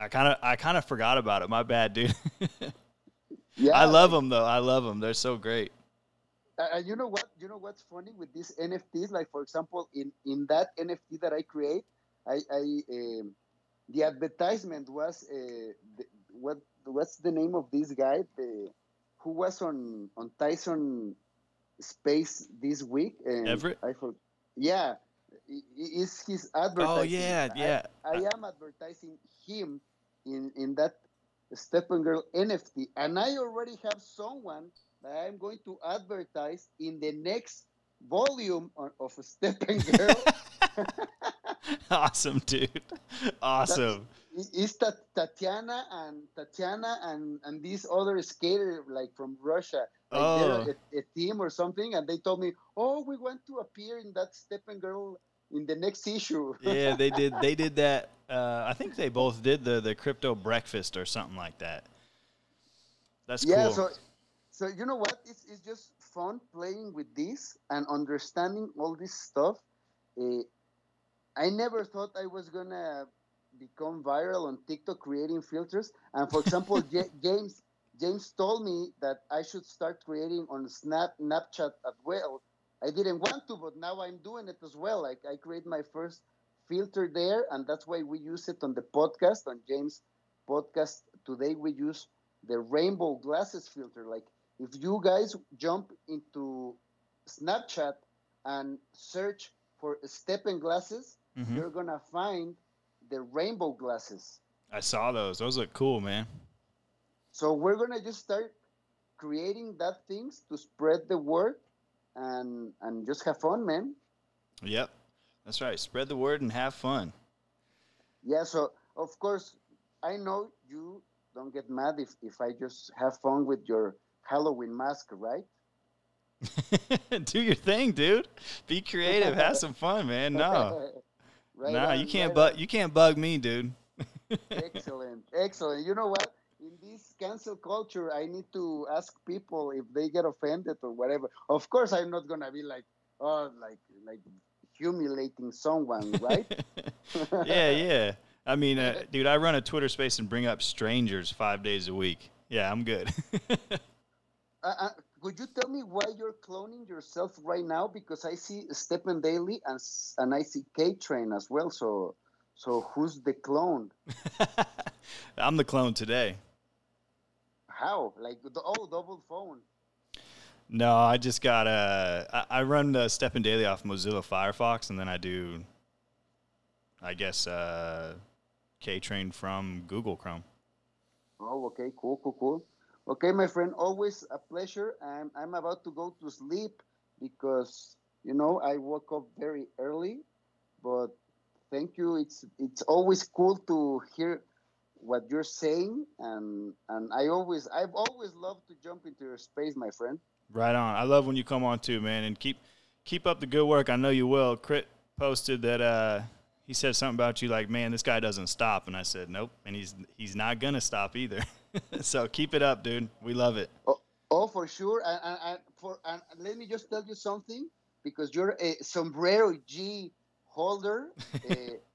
I kind of I kind of forgot about it. My bad, dude. yeah, I love them though. I love them. They're so great. Uh, you know what? You know what's funny with these NFTs? Like for example, in in that NFT that I create, I, I um, the advertisement was uh, the, what what's the name of this guy? The who was on on Tyson Space this week? And Everett? I yeah, is his advertising? Oh yeah, I- yeah. I am advertising him in in that STEPN Girl NFT, and I already have someone that I'm going to advertise in the next volume of, STEPN Girl. awesome, dude. Awesome. Is that Tatiana and Tatiana and and this other skater like from Russia? Like Oh. a, a team or something, and they told me, "Oh, we want to appear in that STEPN Girl in the next issue." yeah, they did. They did that. Uh, I think they both did the the crypto breakfast or something like that. That's yeah cool. so so you know what it's, it's just fun playing with this and understanding all this stuff uh, i never thought i was gonna become viral on tiktok creating filters and for example J- james james told me that i should start creating on snap snapchat as well i didn't want to but now i'm doing it as well like i create my first filter there and that's why we use it on the podcast on james podcast today we use the rainbow glasses filter. Like if you guys jump into Snapchat and search for STEPN glasses, Mhm. you're gonna find the rainbow glasses. I saw those. Those look cool, man. So we're gonna just start creating that things to spread the word and and just have fun, man. Yep, that's right. Spread the word and have fun. Yeah. So of course, I know you don't get mad if if I just have fun with your Halloween mask, right? Do your thing, dude. Be creative. have some fun, man. No, right no, on, you can't right bug. on. You can't bug me, dude. Excellent, excellent. You know what? In this cancel culture, I need to ask people if they get offended or whatever. Of course, I'm not gonna be like, oh, like, like humiliating someone, right? yeah, yeah. I mean, uh, dude, I run a Twitter space and bring up strangers five days a week. Yeah, I'm good. Uh, uh, could you tell me why you're cloning yourself right now? Because I see STEPN Daily and and I see K Train as well. So, so who's the clone? I'm the clone today. How? Like, the, oh, double phone. No, I just got a. I I run the STEPN Daily off Mozilla Firefox, and then I do, I guess, uh, K Train from Google Chrome. Oh, okay, cool, cool, cool. Okay, my friend, always a pleasure. I'm I'm about to go to sleep because you know I woke up very early, but thank you. It's it's always cool to hear what you're saying, and and I always I've always loved to jump into your space, my friend. Right on. I love when you come on too, man, and keep keep up the good work. I know you will. Crit posted that uh, he said something about you like, man, this guy doesn't stop, and I said, nope, and he's he's not gonna stop either. so keep it up, dude. We love it. Oh, oh for sure. And, and, and for and let me just tell you something because you're a sombrero G holder. uh,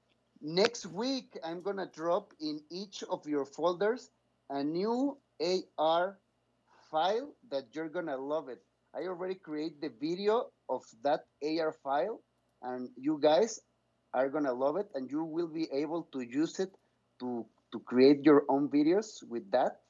next week, I'm gonna drop in each of your folders a new AR file that you're gonna love it. I already create the video of that AR file, and you guys are gonna love it, and you will be able to use it to to create your own videos with that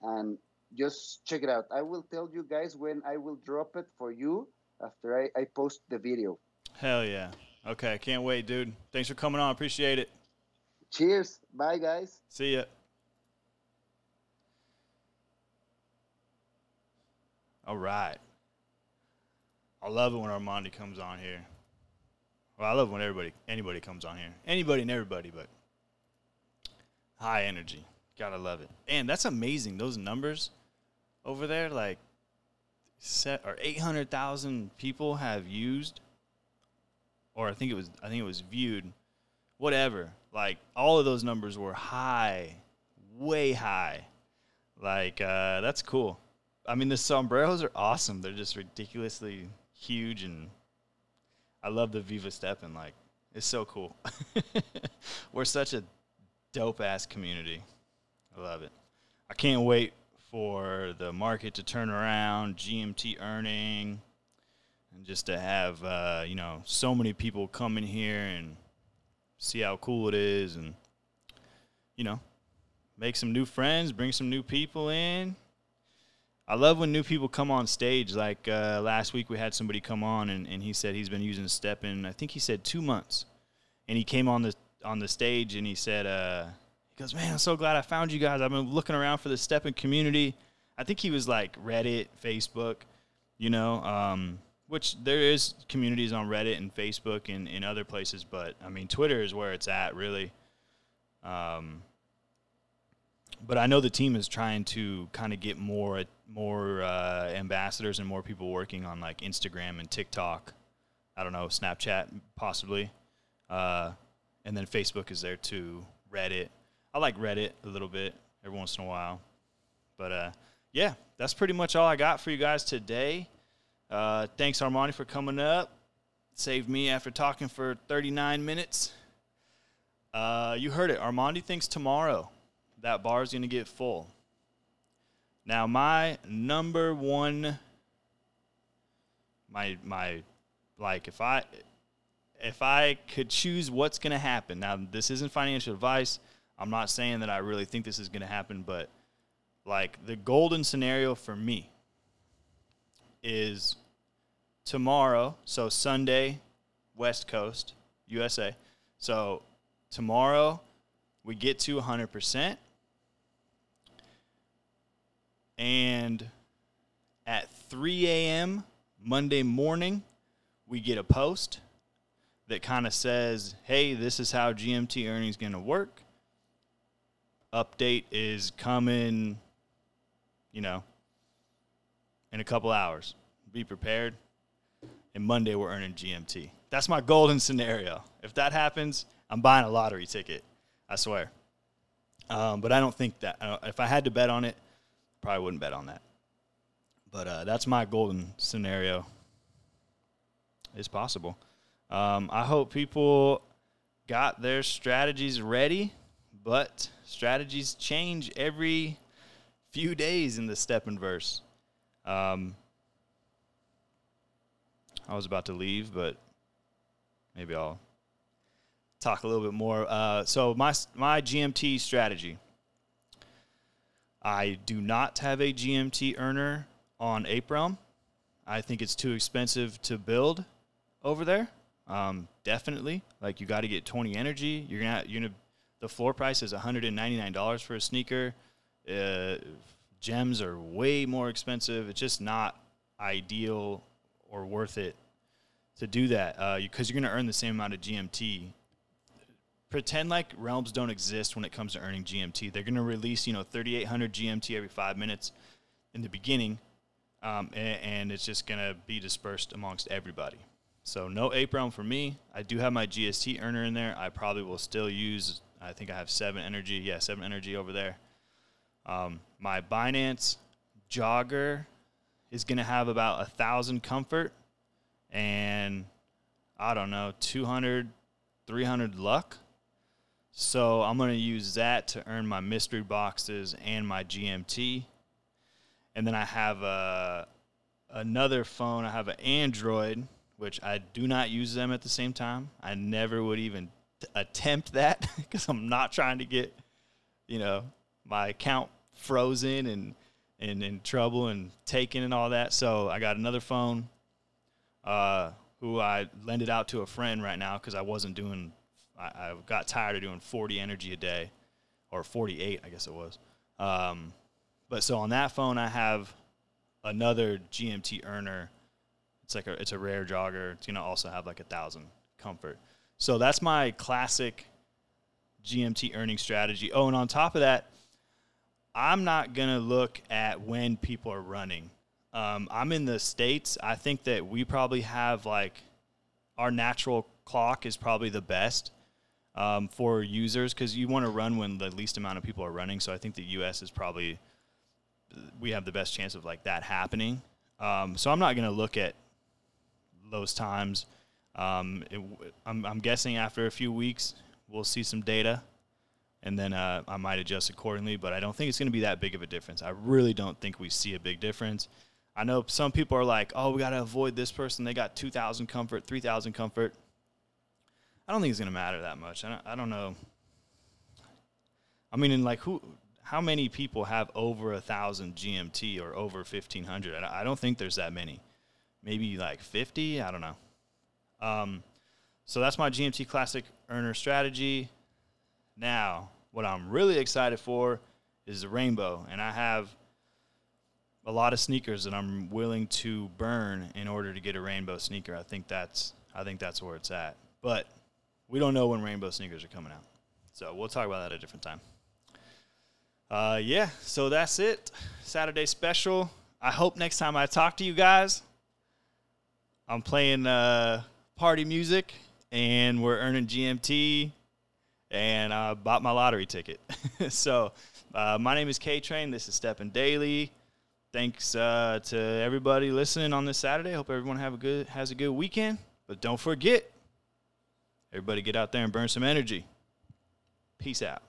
and just check it out. I will tell you guys when I will drop it for you after I, I post the video. Hell yeah. Okay, can't wait, dude. Thanks for coming on. Appreciate it. Cheers. Bye, guys. See ya. All right. I love it when Armandi comes on here. Well, I love when everybody, anybody comes on here. Anybody and everybody, but high energy. Gotta love it. And that's amazing. Those numbers over there, like, set or eight hundred thousand people have used, or I think it was, I think it was viewed, whatever. Like all of those numbers were high, way high. Like uh, that's cool. I mean, the sombreros are awesome. They're just ridiculously huge, and I love the Viva STEPN. Like, it's so cool. We're such a dope ass community. I love it. I can't wait for the market to turn around, GMT earning, and just to have uh, you know so many people come in here and see how cool it is, and you know make some new friends, bring some new people in. I love when new people come on stage. Like uh, last week, we had somebody come on, and, and he said he's been using STEPN, I think he said two months, and he came on the on the stage and he said, uh, he goes, man, I'm so glad I found you guys. I've been looking around for the STEPN community. I think he was like Reddit, Facebook, you know, um, which there is communities on Reddit and Facebook and in other places, but I mean, Twitter is where it's at, really. Um, but I know the team is trying to kind of get more more uh, ambassadors and more people working on like Instagram and TikTok. I don't know Snapchat possibly, uh, and then Facebook is there too. Reddit. I like Reddit a little bit every once in a while, but uh, yeah, that's pretty much all I got for you guys today. Uh, thanks Armandi for coming up. Saved me after talking for 39 minutes. Uh, you heard it. Armandi thinks tomorrow that bar is going to get full. Now, my number one, my my, like if I if I could choose what's going to happen. Now, this isn't financial advice. I'm not saying that I really think this is going to happen, but like the golden scenario for me is tomorrow, so Sunday, West Coast, USA. So tomorrow we get to 100%. and at 3 a.m. Monday morning, we get a post that kind of says, "Hey, this is how GMT earnings going to work. Update is coming, you know, in a couple hours. Be prepared." And Monday we're earning GMT. That's my golden scenario. If that happens, I'm buying a lottery ticket. I swear. Um, but I don't think that if I had to bet on it, probably wouldn't bet on that. But uh, that's my golden scenario. It's possible. Um, I hope people got their strategies ready, but strategies change every few days in the STEPNverse. Um, I was about to leave, but maybe I'll talk a little bit more. Uh, so my my GMT strategy. I do not have a GMT earner on Ape Realm. I think it's too expensive to build over there. Um, definitely, like you got to get 20 energy. You're gonna you're gonna the floor price is 199 dollars for a sneaker. Uh, gems are way more expensive. It's just not ideal or worth it to do that because uh, you're going to earn the same amount of GMT. Pretend like realms don't exist when it comes to earning GMT. They're going to release, you know, 3,800 GMT every five minutes in the beginning, um, and, and, it's just going to be dispersed amongst everybody. So no ape realm for me. I do have my GST earner in there. I probably will still use. I think I have seven energy. Yeah, seven energy over there. Um, my Binance jogger is going to have about a thousand comfort and I don't know, 200, 300 luck. So I'm going to use that to earn my mystery boxes and my GMT. And then I have a, another phone. I have an Android, which I do not use them at the same time. I never would even t- attempt that because I'm not trying to get, you know, my account frozen and, and in trouble and taken and all that. So I got another phone uh, who I lended out to a friend right now because I wasn't doing. I, I, got tired of doing 40 energy a day, or 48, I guess it was. Um, but so on that phone, I have another GMT earner. It's like a it's a rare jogger. It's gonna also have like a thousand comfort. So that's my classic GMT earning strategy. Oh, and on top of that, I'm not gonna look at when people are running. Um, I'm in the states. I think that we probably have like our natural clock is probably the best um, for users because you want to run when the least amount of people are running. So I think the U.S. is probably we have the best chance of like that happening. Um, so I'm not going to look at those times. Um, it, I'm, I'm, guessing after a few weeks we'll see some data, and then uh, I might adjust accordingly. But I don't think it's going to be that big of a difference. I really don't think we see a big difference. I know some people are like, oh, we got to avoid this person. They got 2,000 comfort, 3,000 comfort. I don't think it's going to matter that much. I don't, I don't know. I mean, in like who, how many people have over a thousand GMT or over 1,500? I don't think there's that many. Maybe like 50. I don't know. Um, so that's my GMT Classic earner strategy. Now, what I'm really excited for is the rainbow, and I have a lot of sneakers that I'm willing to burn in order to get a rainbow sneaker. I think that's I think that's where it's at. But we don't know when rainbow sneakers are coming out. So we'll talk about that at a different time. Uh, yeah, so that's it. Saturday special. I hope next time I talk to you guys, I'm playing uh, party music and we're earning GMT and I bought my lottery ticket. so uh, my name is K Train. This is STEPN Daily thanks uh, to everybody listening on this Saturday. Hope everyone have a good has a good weekend. But don't forget, everybody get out there and burn some energy. Peace out.